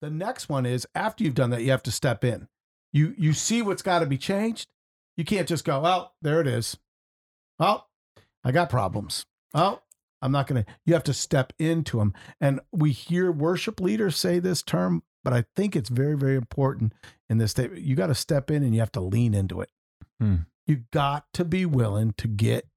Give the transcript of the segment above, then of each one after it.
The next one is after you've done that, you have to step in. You you see what's got to be changed. You can't just go, well, there it is. Oh, I got problems. Oh, I'm not going to. You have to step into them. And we hear worship leaders say this term, but I think it's very, very important in this statement. You got to step in and you have to lean into it. Hmm. You got to be willing to get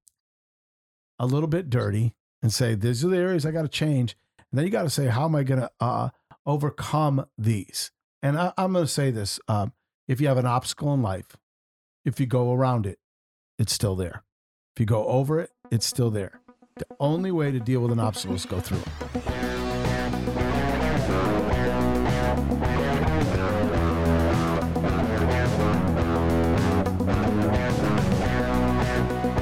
a little bit dirty and say, these are the areas I got to change. And then you got to say, how am I going to uh, overcome these? And I, I'm going to say this um, if you have an obstacle in life, if you go around it, it's still there. If you go over it, it's still there. The only way to deal with an obstacle is go through it.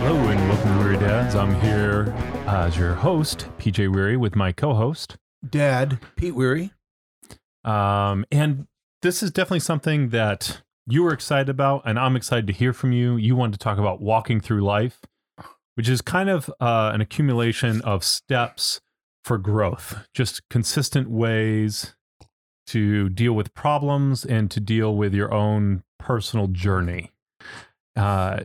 Hello and welcome to Weary Dads. I'm here as your host, PJ Weary, with my co-host. Dad, Pete Weary. Um, and this is definitely something that you were excited about, and I'm excited to hear from you. You wanted to talk about walking through life, which is kind of uh, an accumulation of steps for growth, just consistent ways to deal with problems and to deal with your own personal journey. Uh,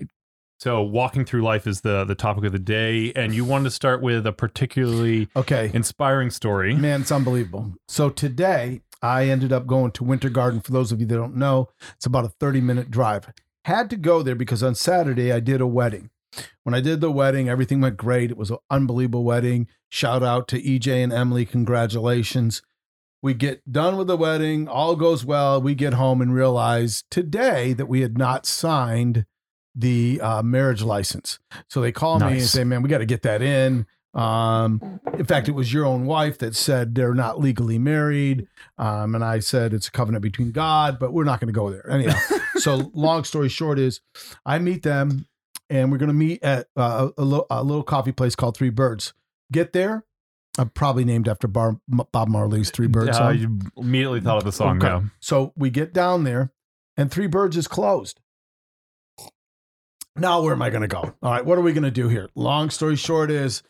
so, walking through life is the the topic of the day, and you wanted to start with a particularly Okay. inspiring story. Man, it's unbelievable. So today I ended up going to Winter Garden. For those of you that don't know, it's about a 30 minute drive. Had to go there because on Saturday I did a wedding. When I did the wedding, everything went great. It was an unbelievable wedding. Shout out to EJ and Emily. Congratulations. We get done with the wedding, all goes well. We get home and realize today that we had not signed the uh, marriage license. So they call me and say, man, we got to get that in. Um, in fact, it was your own wife that said they're not legally married. Um, and I said it's a covenant between God, but we're not going to go there. Anyhow, so long story short is I meet them and we're going to meet at uh, a, lo- a little coffee place called Three Birds. Get there. I'm probably named after Bar- Bob Marley's Three Birds. Uh, song. you immediately thought of the song. Okay. Yeah. So we get down there and Three Birds is closed. Now, where am I going to go? All right, what are we going to do here? Long story short is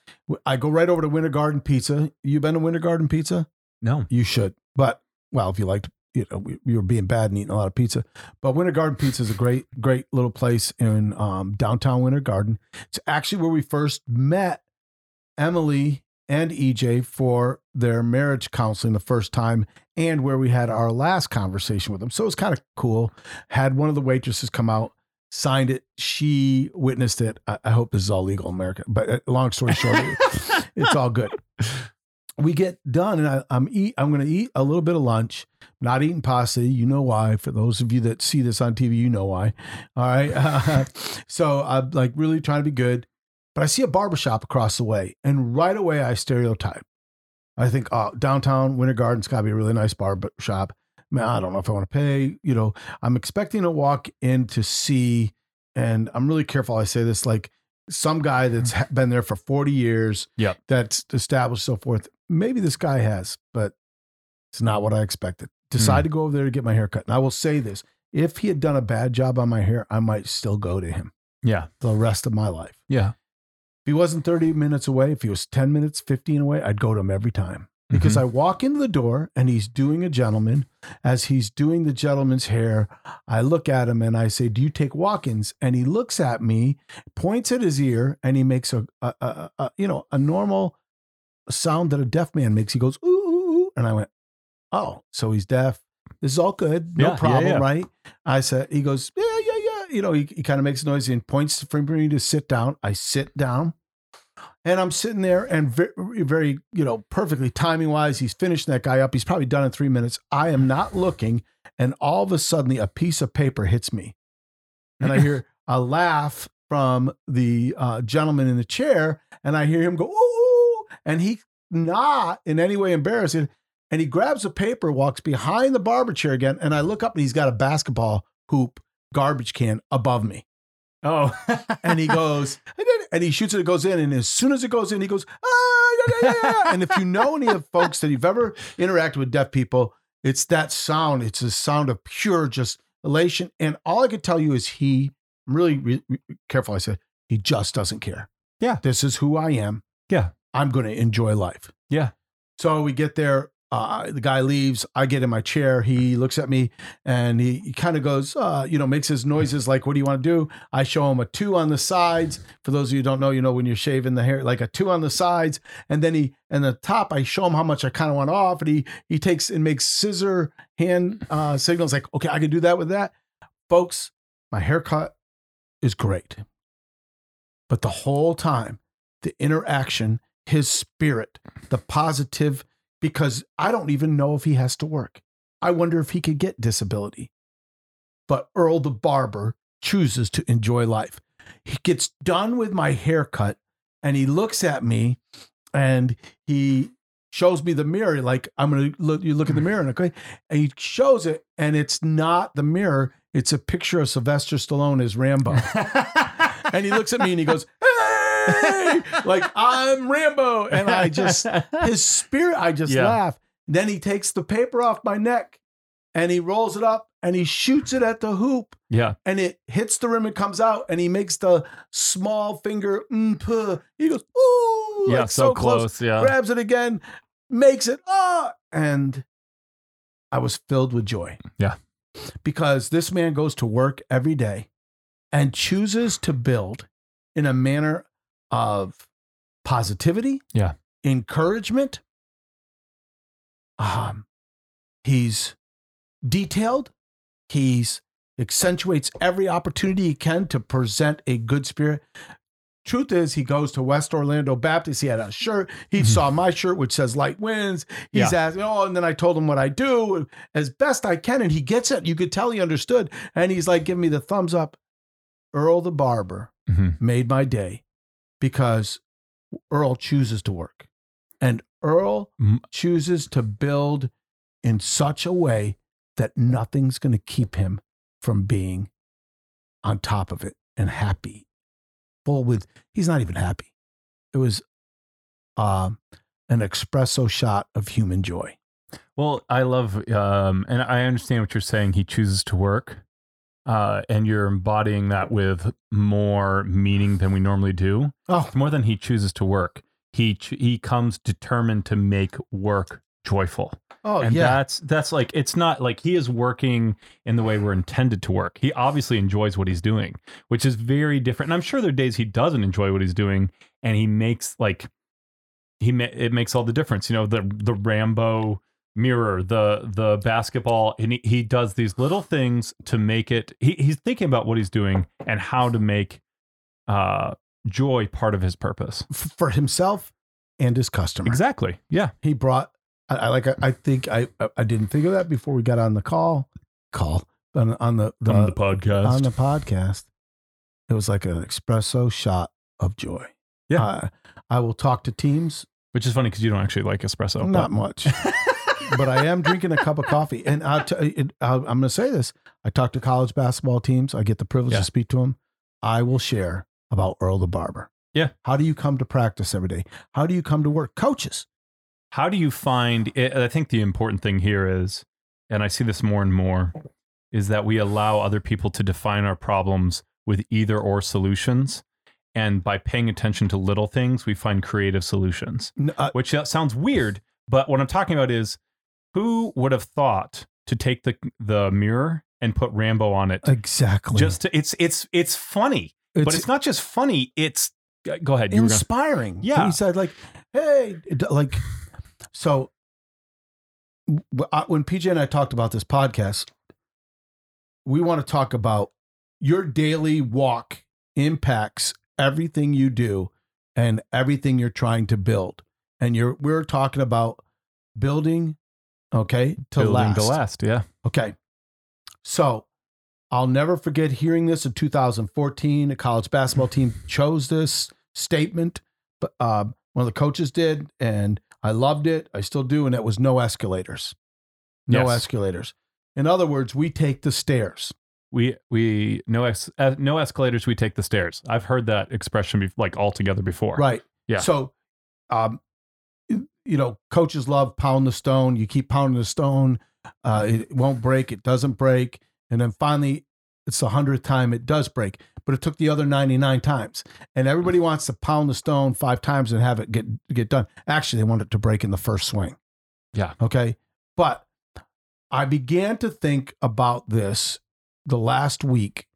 I go right over to Winter Garden Pizza. You been to Winter Garden Pizza? No. You should. But, well, if you liked, you know, we were being bad and eating a lot of pizza. But Winter Garden Pizza is a great, great little place in um, downtown Winter Garden. It's actually where we first met Emily and EJ for their marriage counseling the first time and where we had our last conversation with them. So it was kind of cool. Had one of the waitresses come out, signed it. She witnessed it. I, I hope this is all legal in America. But uh, long story short, it- it's all good. We get done, and I, I'm eat. I'm going to eat a little bit of lunch. Not eating pasta. You know why? For those of you that see this on TV, you know why. All right. so I'm like really trying to be good, but I see a barbershop across the way, and right away I stereotype. I think, oh, downtown Winter Garden's got to be a really nice barber shop. Man, I don't know if I want to pay. You know, I'm expecting to walk in to see, and I'm really careful. I say this like some guy that's mm. been there for 40 years, Yep. that's established, so forth. Maybe this guy has, but it's not what I expected. Decide mm. to go over there to get my hair cut. And I will say this if he had done a bad job on my hair, I might still go to him Yeah. the rest of my life. Yeah. If he wasn't 30 minutes away, if he was 10 minutes, 15 away, I'd go to him every time. Because Mhm. I walk into the door and he's doing a gentleman. As he's doing the gentleman's hair, I look at him and I say, Do you take walk ins? And he looks at me, points at his ear, and he makes a, a, a, a you know, a normal sound that a deaf man makes. He goes, Ooh, ooh, ooh. And I went, Oh, so he's deaf. This is all good. No Yeah, yeah, problem, yeah. right? I said, He goes, Yeah, yeah, yeah. You know, he, he kind of makes a noise and points for me to sit down. I sit down. And I'm sitting there and very, very, you know, perfectly timing wise, he's finishing that guy up. He's probably done in three minutes. I am not looking. And all of a sudden, a piece of paper hits me. And I hear a laugh from the uh, gentleman in the chair. And I hear him go, ooh. And he not in any way embarrassed. And he grabs a paper, walks behind the barber chair again. And I look up and he's got a basketball hoop garbage can above me Oh. and he goes, "I did it," and he shoots it, it goes in, and as soon as it goes in, he goes, ah, yeah, yeah, yeah, yeah. and if you know any of folks that you've ever interacted with deaf people, it's that sound. It's a sound of pure just elation. And all I could tell you is he, I'm really re- re- careful. I said, he just doesn't care. Yeah. This is who I am. Yeah. I'm going to enjoy life. Yeah. So we get there. Uh, the guy leaves. I get in my chair. He looks at me and he, he kind of goes, uh, you know, makes his noises like, "What do you want to do?" I show him a two on the sides. For those of you don't know, you know when you're shaving the hair, like a two on the sides, and then he and the top. I show him how much I kind of want off, and he he takes and makes scissor hand uh, signals like, "Okay, I can do that with that." Folks, my haircut is great, but the whole time, the interaction, his spirit, the positive because I don't even know if he has to work. I wonder if he could get disability. But Earl the barber chooses to enjoy life. He gets done with my haircut and he looks at me and he shows me the mirror like I'm going to look you look in the mm. mirror and okay and he shows it and it's not the mirror it's a picture of Sylvester Stallone as Rambo. and he looks at me and he goes, hey, like I'm Rambo. And I just, his spirit, I just Yeah. laugh. Then he takes the paper off my neck and he rolls it up and he shoots it at the hoop yeah. and it hits the rim and comes out and he makes the small finger, mm, puh. he goes, ooh, Yeah. like so, close. Yeah. grabs it again, makes it, ah, and I was filled with joy. Yeah. Because this man goes to work every day and chooses to build in a manner of positivity, Yeah. encouragement. Um, he's detailed. He's accentuates every opportunity he can to present a good spirit. Truth is, he goes to West Orlando Baptist. He had a shirt. He Mhm. saw my shirt, which says "Light Wins." He's asking, "Oh," and then I told him what I do as best I can, and he gets it. You could tell he understood, and he's like giving me the thumbs up. Earl the barber Mhm. made my day because Earl chooses to work, and Earl Mm. chooses to build in such a way that nothing's going to keep him from being on top of it and happy. Full with, he's not even happy. It was um, an espresso shot of human joy. Well, I love, um, and I understand what you're saying. He chooses to work, uh, and you're embodying that with more meaning than we normally do. Oh, More than he chooses to work, he ch- he comes determined to make work joyful. oh and yeah. that's that's like it's not like he is working in the way we're intended to work. He obviously enjoys what he's doing, which is very different. And I'm sure there are days he doesn't enjoy what he's doing, and he makes like he ma- it makes all the difference. You know, the the Rambo mirror, the the basketball, and he, he does these little things to make it. He, he's thinking about what he's doing and how to make uh joy part of his purpose. f- for himself and his customer. Exactly. Yeah. He brought. I, I like. I, I think I. I didn't think of that before we got on the call. Call on, on the, the on the podcast. on the podcast. It was like an espresso shot of joy. Yeah. Uh, I will talk to teams. which is funny because you don't actually like espresso. not but- much, but I am drinking a cup of coffee. And I'll t- it, I'll, I'm going to say this: I talk to college basketball teams. I get the privilege Yeah. to speak to them. I will share about Earl the barber. Yeah. How do you come to practice every day? How do you come to work? Coaches. how do you find it, i think the important thing here is and i see this more and more is that we allow other people to define our problems with either or solutions and by paying attention to little things we find creative solutions uh, which uh, sounds weird but what i'm talking about is who would have thought to take the the mirror and put rambo on it exactly. just to, it's it's it's funny but it's not just funny it's go ahead were gonna, inspiring. Yeah. He said like, "Hey, like so uh, when PJ and I talked about this podcast, we want to talk about your daily walk impacts everything you do and everything you're trying to build. And you're we're talking about building okay to building last. to last yeah Okay. So I'll never forget hearing this in 2014. A college basketball team chose this statement, but uh, one of the coaches did, and I loved it. I still do, and it was no escalators. No Yes. escalators. In other words, we take the stairs. We we no ex, uh, no escalators. We take the stairs. I've heard that expression be, like altogether before. Right. Yeah. So, um, you know, coaches love pound the stone. You keep pounding the stone. Uh, it won't break. It doesn't break. And then finally, it's the hundredth time it does break. But it took the other ninety nine times. And everybody wants to pound the stone five times and have it get get done. Actually, they want it to break in the first swing. Yeah. Okay. But I began to think about this the last week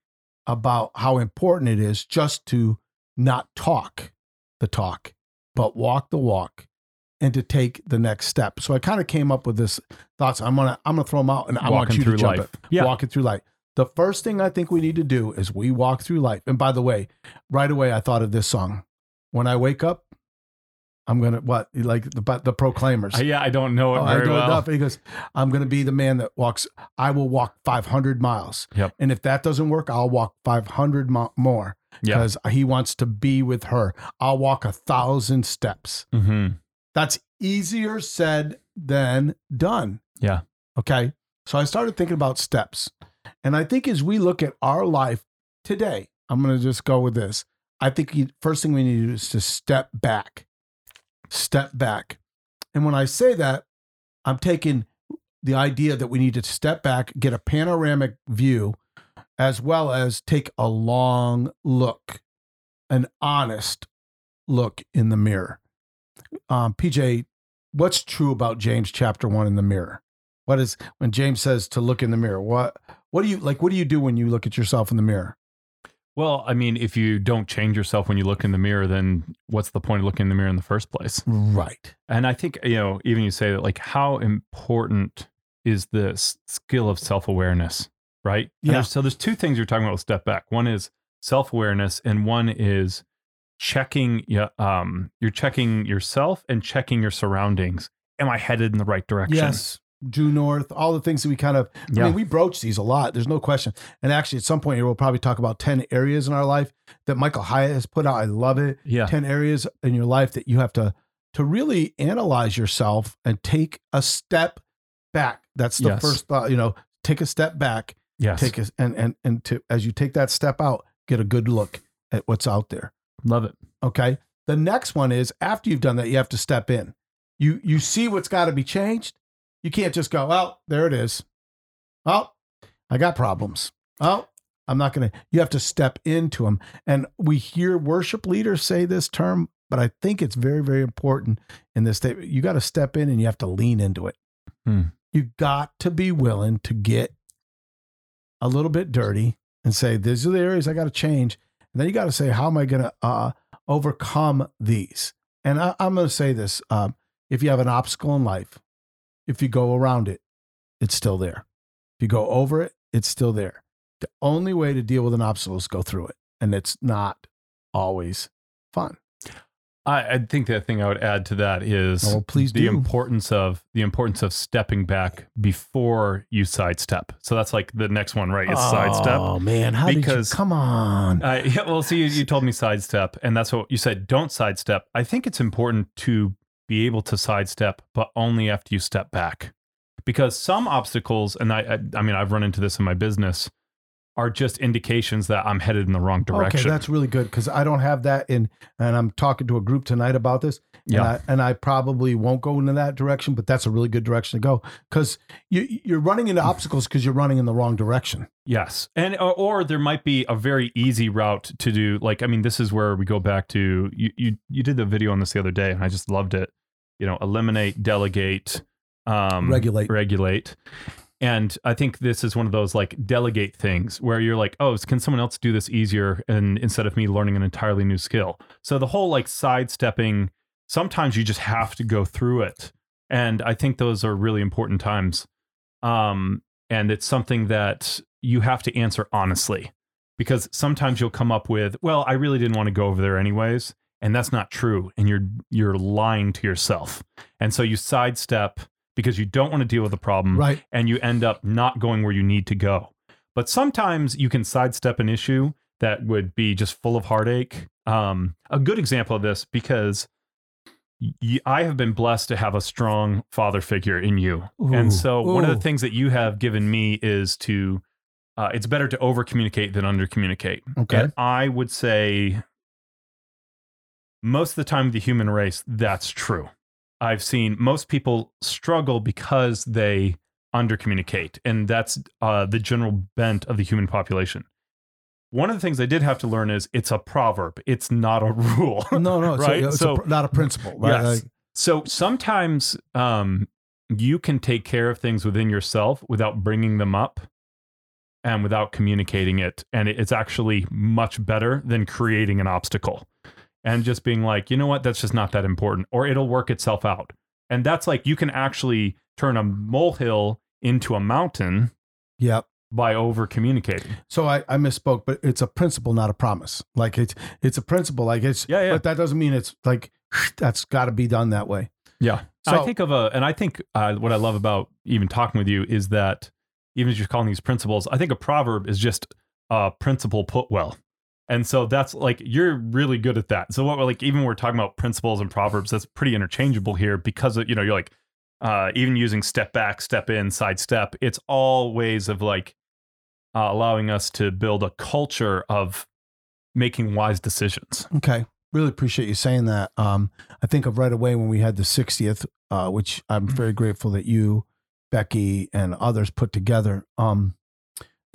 about how important it is just to not talk the talk, but walk the walk and to take the next step. So I kind of came up with this thoughts. I'm gonna I'm gonna throw them out and I want you through to jump life. it. Yeah. Walking through life. The first thing I think we need to do is we walk through life. And by the way, right away I thought of this song. When I wake up, I'm gonna what like the but the Proclaimers. Uh, yeah, I don't know it Oh, I very do well. enough. He goes, I'm to be the man that walks. I will walk 500 miles. Yep. And if that doesn't work, I'll walk 500 mo- more because he wants to be with her. I'll walk a thousand steps. hmm That's easier said than done. Yeah. Okay. So I started thinking about steps. And I think as we look at our life today, I'm going to just go with this. I think you, first thing we need to do is to step back. Step back. And when I say that, I'm taking the idea that we need to step back, get a panoramic view, as well as take a long look, an honest look in the mirror. Um, PJ, what's true about James chapter one in the mirror? What is when James says to look in the mirror? What what do you like? What do you do when you look at yourself in the mirror? Well, I mean, if you don't change yourself when you look in the mirror, then what's the point of looking in the mirror in the first place? Right. And I think, you know, even you say that, like, how important is this skill of self awareness, right? Yeah. there's- So there's two things you're talking about with step back. One is self awareness, and one is checking. Yeah, um, you're checking yourself and checking your surroundings. Am I headed in the right direction? Yes. Due north, all the things that we kind of, I Yeah. mean, we broach these a lot. There's no question. And actually, at some point here, we'll probably talk about 10 areas in our life that Michael Hyatt has put out. I love it. Yeah. 10 areas in your life that you have to to really analyze yourself and take a step back. That's the Yes. first thought, you know, take a step back, Yes. take a, and and and to as you take that step out, get a good look at what's out there. Love it. Okay. The next one is after you've done that, you have to step in. You you see what's got to be changed. You can't just go, well, there it is. Oh, I got problems. Oh, I'm not gonna. You have to step into them. And we hear worship leaders say this term, but I think it's very, very important in this statement. You got to step in and you have to lean into it. Hmm. You got to be willing to get a little bit dirty and say, these are the areas I got to change. And then you got to say, how am I going to uh, overcome these? And I, I'm going to say this um, if you have an obstacle in life, if you go around it, it's still there. If you go over it, it's still there. The only way to deal with an obstacle is go through it. And it's not always fun. I, I think the thing I would add to that is Oh, please the do. importance of the importance of stepping back before you sidestep. So that's like the next one, right? Is sidestep. Oh, man. How Because- did you? Come on. Uh, yeah, well, see, you, you told me sidestep, and that's what you said. Don't sidestep. I think it's important to be able to sidestep, but only after you step back, because some obstacles, and I, I, I mean, I've run into this in my business, are just indications that I'm headed in the wrong direction. Okay, that's really good because I don't have that in, and I'm talking to a group tonight about this. Yeah. and I, and I probably won't go into that direction, but that's a really good direction to go because you you're running into obstacles because you're running in the wrong direction. Yes, and or, or there might be a very easy route to do. Like, I mean, this is where we go back to you. You you did the video on this the other day, and I just loved it. You know, eliminate, delegate, um, Regulate. regulate. And I think this is one of those like delegate things where you're like, oh, can someone else do this easier? And instead of me learning an entirely new skill. So the whole like sidestepping, sometimes you just have to go through it. And I think those are really important times. Um, and it's something that you have to answer honestly because sometimes you'll come up with, well, I really didn't want to go over there anyways. And that's not true. And you're you're lying to yourself. And so you sidestep because you don't want to deal with the problem Right. and you end up not going where you need to go. But sometimes you can sidestep an issue that would be just full of heartache. Um, a good example of this because y- I have been blessed to have a strong father figure in you, Ooh, and so one of the things that you have given me is to. Uh, it's better to over communicate than under communicate. Okay. And I would say most of the time, the human race, that's true. I've seen most people struggle because they under communicate, and that's uh, the general bent of the human population. One of the things I did have to learn is it's a proverb, it's not a rule. No, no, it's, Right? a, So- a, not a principle. Right? Yes. Like, So sometimes um, you can take care of things within yourself without bringing them up and without communicating it. And it's actually much better than creating an obstacle and just being like, you know what, that's just not that important, or it'll work itself out. And that's like, you can actually turn a molehill into a mountain Yep. by over communicating. So I, I misspoke, but it's a principle, not a promise. Like it's it's a principle. Like it's Yeah, yeah. but that doesn't mean it's like that's got to be done that way. Yeah. So- I think of a, and I think uh, what I love about even talking with you is that even as you're calling these principles, I think a proverb is just a principle put well. And so that's like, you're really good at that. So what we're like, even we're talking about principles and proverbs, that's pretty interchangeable here because of, you know, you're like, uh, even using step back, step in, side step, it's all ways of like uh, allowing us to build a culture of making wise decisions. Okay. Really appreciate you saying that. Um, I think of right away when we had the 60th, uh, which I'm very grateful that you, Becky, and others put together. Um,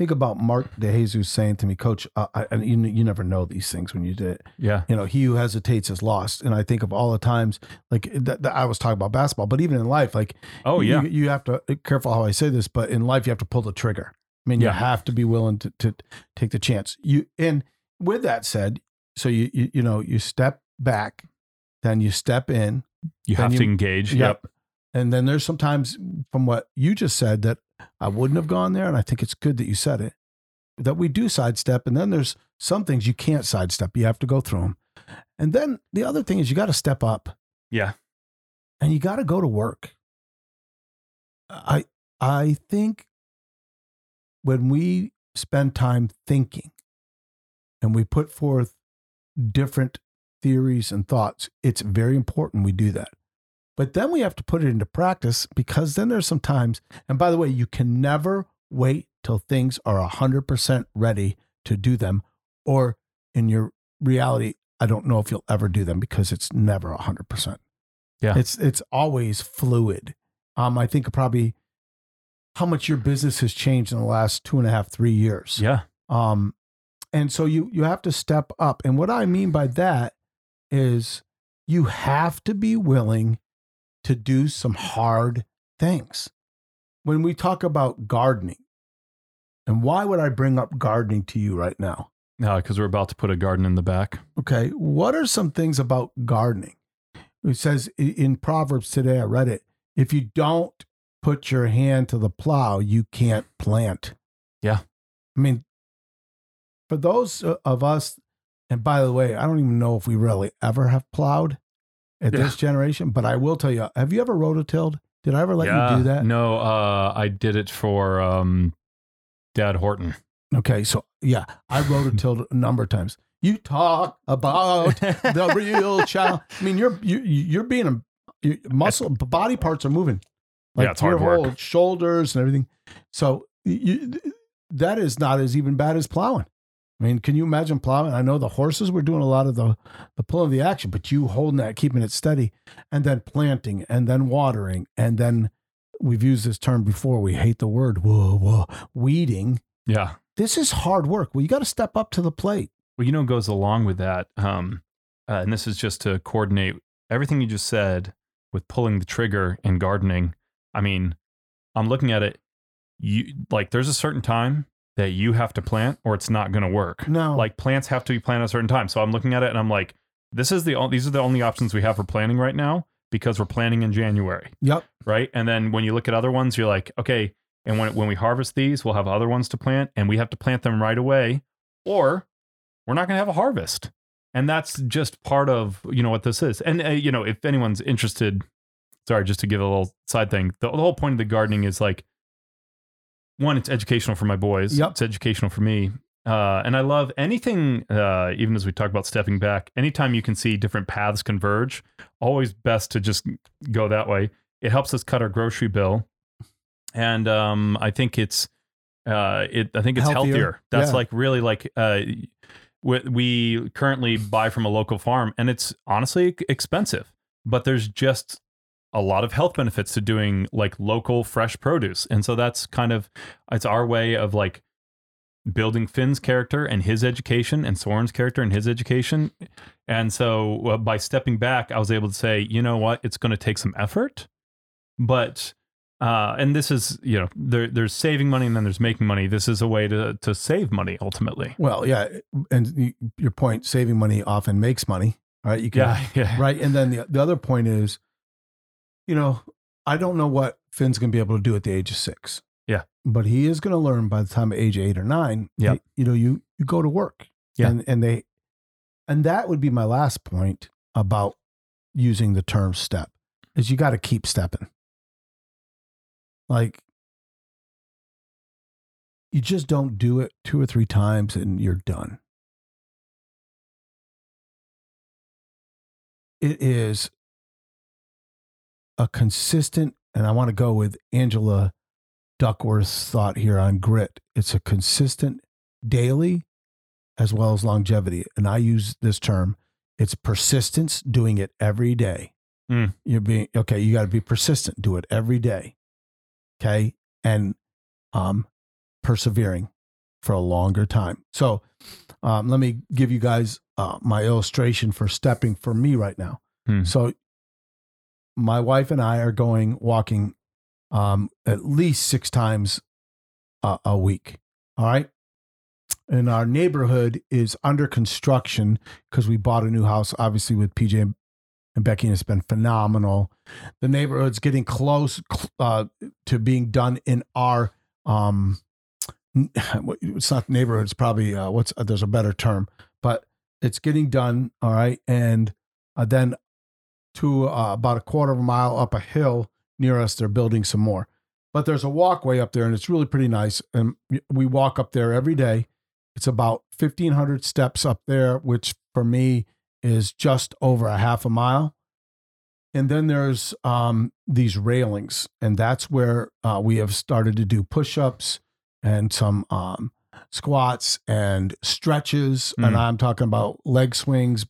think about Mark DeJesus saying to me, Coach, uh, I, and you, you never know these things when you did it. Yeah. you know, he who hesitates is lost. And I think of all the times, like that, that I was talking about basketball, but even in life, like, Oh, you, yeah. you have to careful how I say this, but in life, you have to pull the trigger. I mean, you have to be willing to, to take the chance. You and with that said, so you you, you know you step back, then you step in. You have you- to engage. Yep. And then there's sometimes from what you just said that I wouldn't have gone there, and I think it's good that you said it. That we do sidestep, and then there's some things you can't sidestep. You have to go through them. And then the other thing is you got to step up Yeah. and you got to go to work. I I think when we spend time thinking and we put forth different theories and thoughts, it's very important we do that. But then we have to put it into practice because then there's some times, and by the way, you can never wait till things are 100% ready to do them. Or in your reality, I don't know if you'll ever do them because it's never 100%. Yeah. It's, it's always fluid. Um, I think probably how much your business has changed in the last two and a half, three years. Yeah. Um, and so you you have to step up. And what I mean by that is you have to be willing to do some hard things. When we talk about gardening, and why would I bring up gardening to you right now? No, because we're about to put a garden in the back. Okay, what are some things about gardening? It says in Proverbs today, I read it. If you don't put your hand to the plow, you can't plant. Yeah. I mean, for those uh, of us, and by the way, I don't even know if we really ever have plowed at Yeah. this generation, but I will tell you, have you ever rototilled? Did I ever let you do that? No, uh, I did it for um, Dad Horton. Okay, so yeah, I rototilled a number of times. You talk about the real child. I mean, you're you you're being a your muscle body parts are moving. Yeah, it's hard your work. whole shoulders and everything. So you, that is not as even bad as plowing. I mean, can you imagine plowing? I know the horses were doing a lot of the the pulling of the action, but you holding that, keeping it steady, and then planting, and then watering, and then we've used this term before. We hate the word whoa whoa weeding. Yeah. This is hard work. Well, you got to step up to the plate. Well, you know, goes along with that. Um, uh, and this is just to coordinate everything you just said with pulling the trigger and gardening. I mean, I'm looking at it. You like, there's a certain time that you have to plant, or it's not going to work. No, Like plants have to be planted at a certain time. So I'm looking at it and I'm like, this is the these are the only options we have for planting right now because we're planting in January. yep, right? And then when you look at other ones, you're like, okay, and when when we harvest these, we'll have other ones to plant, and we have to plant them right away, or we're not going to have a harvest. And that's just part of you know what this is. And uh, you know, if anyone's interested, sorry, just to give a little side thing, the, the whole point of the gardening is like, one, it's educational for my boys. Yep. It's educational for me. Uh, and I love anything, uh, even as we talk about stepping back, anytime you can see different paths converge, always best to just go that way. It helps us cut our grocery bill. And um, I think it's, uh, it, I think it's Healthier. healthier. That's Yeah. like really like, uh, we, we currently buy from a local farm and it's honestly expensive, but there's just a lot of health benefits to doing like local fresh produce. And so that's kind of, it's our way of like, building Finn's character and his education and Soren's character and his education. And so uh, by stepping back, I was able to say, you know what? It's going to take some effort, but uh, and this is you know there, there's saving money and then there's making money. This is a way to to save money ultimately. Well, yeah, and your point, saving money often makes money, right? You can, Yeah, yeah, right. And then the the other point is, you know, I don't know what Finn's going to be able to do at the age of six. Yeah. but he is going to learn by the time of age eight or nine. Yeah. you know, you you go to work. Yeah. and and they, and that would be my last point about using the term step is you got to keep stepping. Like you just don't do it two or three times and you're done. It is a consistent, and I want to go with Angela Duckworth's thought here on grit. It's a consistent daily as well as longevity. And I use this term it's persistence, doing it every day. Mm. You're being okay, you got to be persistent, do it every day. Okay. And um, persevering for a longer time. So um, let me give you guys uh, my illustration for stepping for me right now. Hmm. So my wife and I are going walking um, at least six times a, a week. All right. And our neighborhood is under construction because we bought a new house, obviously, with PJ and Becky, and it's been phenomenal. The neighborhood's getting close uh, to being done in our um, it's not neighborhood. It's probably uh, what's uh, there's a better term, but it's getting done. All right, and uh, then to uh, about a quarter of a mile up a hill near us, they're building some more. But there's a walkway up there, and it's really pretty nice. And we walk up there every day. It's about 1,500 steps up there, which for me is just over a half a mile. And then there's um, these railings, and that's where uh, we have started to do push ups and some um, squats and stretches. And Mm. I'm talking about leg swings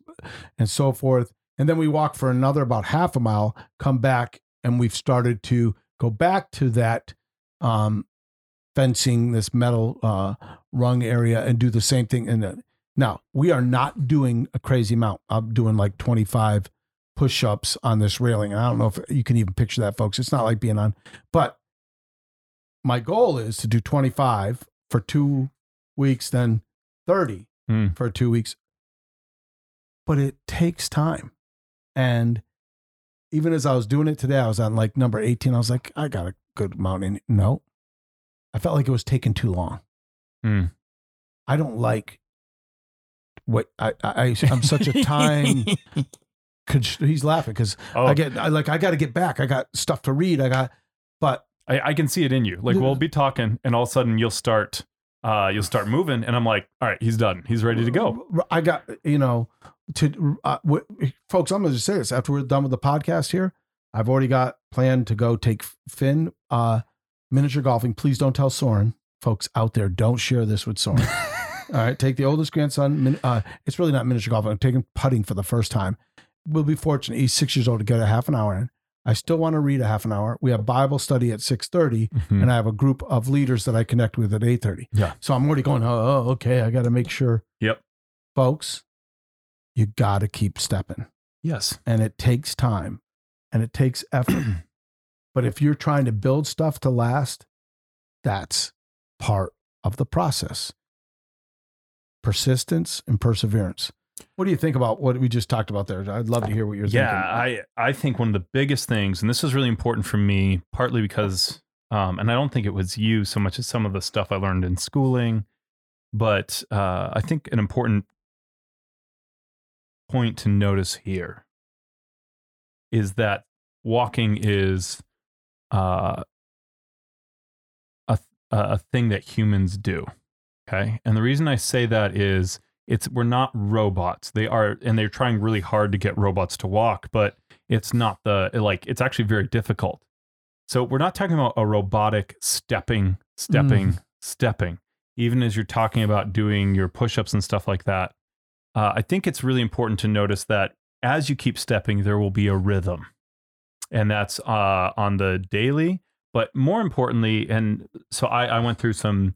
and so forth. And then we walk for another about half a mile, come back, and we've started to go back to that um, fencing, this metal uh, rung area, and do the same thing. And now we are not doing a crazy amount. I'm doing like 25 push ups on this railing. And I don't know if you can even picture that, folks. It's not like being on, but my goal is to do 25 for two weeks, then 30 Hmm. for two weeks. But it takes time. And even as I was doing it today, I was on like number 18. I was like, I got a good amount in. No, I felt like it was taking too long. Hmm. I don't like what I, I I'm such a time. He's laughing because Oh, I get I like I got to get back. I got stuff to read. I got, but I, I can see it in you. Like we'll be talking, and all of a sudden you'll start, uh, you'll start moving, and I'm like, all right, he's done. He's ready to go. I got you know to uh, what, folks. I'm going to say this after we're done with the podcast here. I've already got planned to go take Finn uh, miniature golfing. Please don't tell Soren, folks out there. Don't share this with Soren. All right, take the oldest grandson. min- Uh, it's really not miniature golfing. I'm taking putting for the first time. We'll be fortunate. He's six years old to get a half an hour in. I still want to read a half an hour. We have Bible study at six thirty, Mhm. and I have a group of leaders that I connect with at eight thirty. Yeah. So I'm already going. Oh, oh okay. I got to make sure. Yep. folks, you got to keep stepping, Yes. and it takes time, and it takes effort. but if you're trying to build stuff to last, that's part of the process. Persistence and perseverance. What do you think about what we just talked about there? I'd love to hear what you're yeah thinking. i i think one of the biggest things and this is really important for me partly because um and i don't think it was you so much as some of the stuff i learned in schooling but uh i think an important point to notice here is that walking is uh a a thing that humans do okay? And the reason i say that is it's we're not robots. They are and they're trying really hard to get robots to walk but it's not the like it's actually very difficult. So we're not talking about a robotic stepping stepping stepping. Even as you're talking about doing your push-ups and stuff like that uh, i think it's really important to notice that as you keep stepping there will be a rhythm and that's uh, on the daily but more importantly and so I, I went through some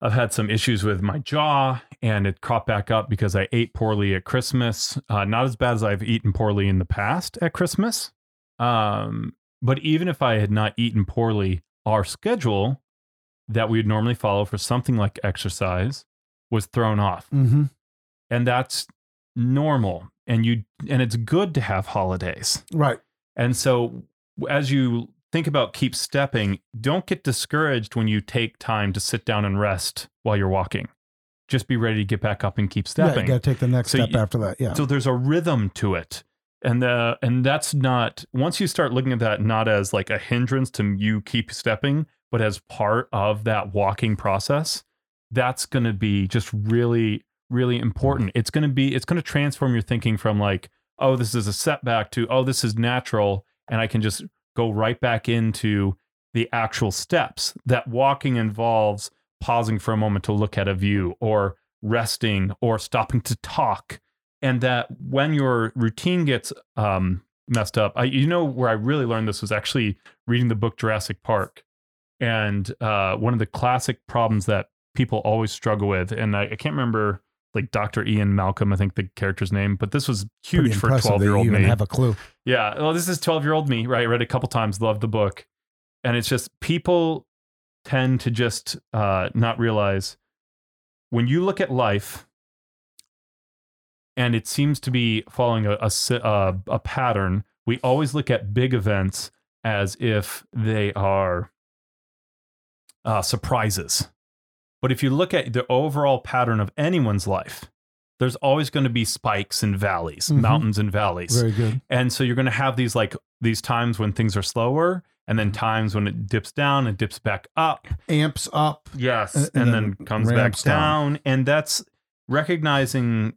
I've had some issues with my jaw, and it cropped back up because I ate poorly at Christmas. Uh, not as bad as I've eaten poorly in the past at Christmas. Um, But even if I had not eaten poorly, our schedule that we would normally follow for something like exercise was thrown off. Mm-hmm. And that's normal. And you and it's good to have holidays. Right. And so as you think about keep stepping, don't get discouraged when you take time to sit down and rest while you're walking. Just be ready to get back up and keep Yeah, stepping. you got to take the next So step you- after that. Yeah. So there's a rhythm to it. And the and that's not once you start looking at that not as like a hindrance to you keep stepping, but as part of that walking process, that's going to be just really really important. It's going to be it's going to transform your thinking from like, oh, this is a setback to oh, this is natural and I can just go right back into the actual steps. That walking involves pausing for a moment to look at a view or resting or stopping to talk and that when your routine gets um, messed up, I, you know where I really learned this was actually reading the book Jurassic Park, and uh, one of the classic problems that people always struggle with, and I, I can't remember like Dr. Ian Malcolm, I think the character's name, but this was huge for impressive twelve that year you old me. have a clue. Yeah. Well, this is 12 year old me, right? I read a couple times, loved the book. And it's just people tend to just uh, not realize when you look at life and it seems to be following a, a, uh, a pattern, we always look at big events as if they are uh, surprises. But if you look at the overall pattern of anyone's life, there's always going to be spikes and valleys, Mhm. mountains and valleys. Very good. And so you're going to have these like these times when things are slower and then times when it dips down and dips back up. Amps up. Yes. And- And, and then, then comes back down. down. And that's recognizing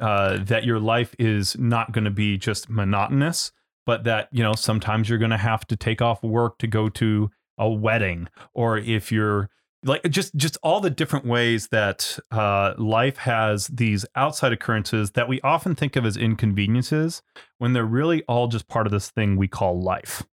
uh, that your life is not going to be just monotonous, but that, you know, sometimes you're going to have to take off work to go to a wedding or if you're like just just all the different ways that uh, life has these outside occurrences that we often think of as inconveniences when they're really all just part of this thing we call life.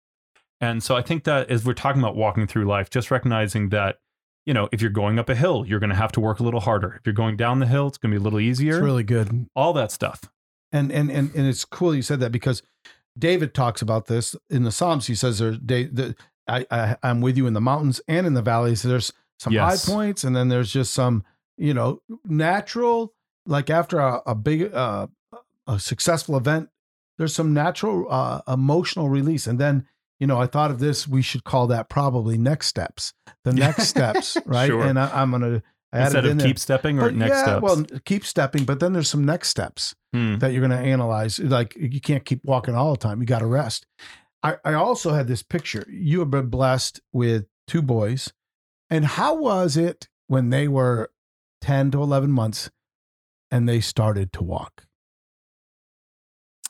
And so I think that as we're talking about walking through life, just recognizing that, you know, if you're going up a hill, you're going to have to work a little harder. If you're going down the hill, it's going to be a little easier. It's really good. all that stuff. And and and and it's cool you said that because David talks about this in the Psalms. He says there's da- the, I, I I'm with you in the mountains and in the valleys. There's some Yes. high points, and then there's just some you know natural. Like after a, a big uh, a successful event, there's some natural uh, emotional release, and then you know I thought of this. We should call that probably next steps. The next steps, right? Sure. And I, I'm gonna I Instead in of there. keep stepping or But next yeah, steps. well, keep stepping, but then there's some next steps Hmm. that you're going to analyze. Like you can't keep walking all the time. You got to rest. I, I also had this picture. You have been blessed with two boys. And how was it when they were 10 to 11 months and they started to walk?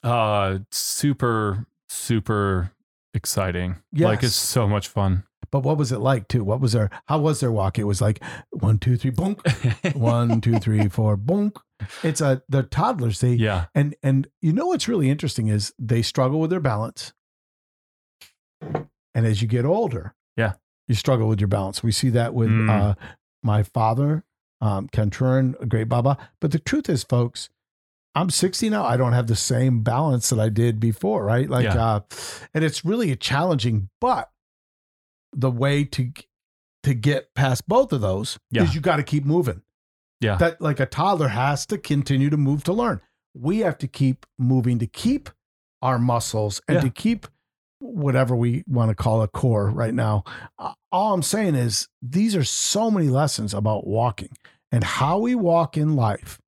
Uh, super, super exciting. Like it's so much fun. But what was it like too? What was their, how was their walk? It was like one, two, three, boom, one, two, three, four, boom. It's a, they're toddlers. They, yeah. And and you know what's really interesting is they struggle with their balance. And as you get older, Yeah. You struggle with your balance. We see that with Mm. uh, my father, um, Ken Turin, a great Baba. But the truth is, folks, I'm 60 now. I don't have the same balance that I did before, right? Like, Yeah. uh, and it's really challenging. But the way to to get past both of those Yeah. is you got to keep moving Yeah. that like a toddler has to continue to move to learn. We have to keep moving to keep our muscles and Yeah. to keep whatever we want to call a core right now. Uh, All I'm saying is these are so many lessons about walking and how we walk in life.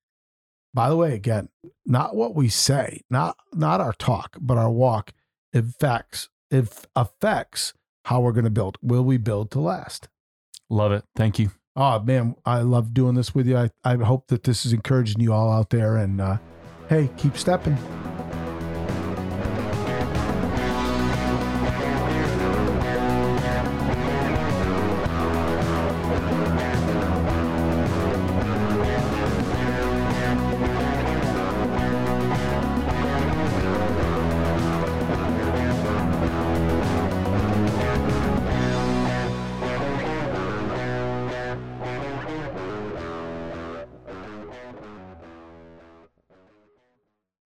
By the way, again, not what we say, not not our talk, but our walk affects it affects how we're going to build. Will we build to last? Love it. Thank you. Oh man, I love doing this with you. I, I hope that this is encouraging you all out there. And uh, hey, keep stepping.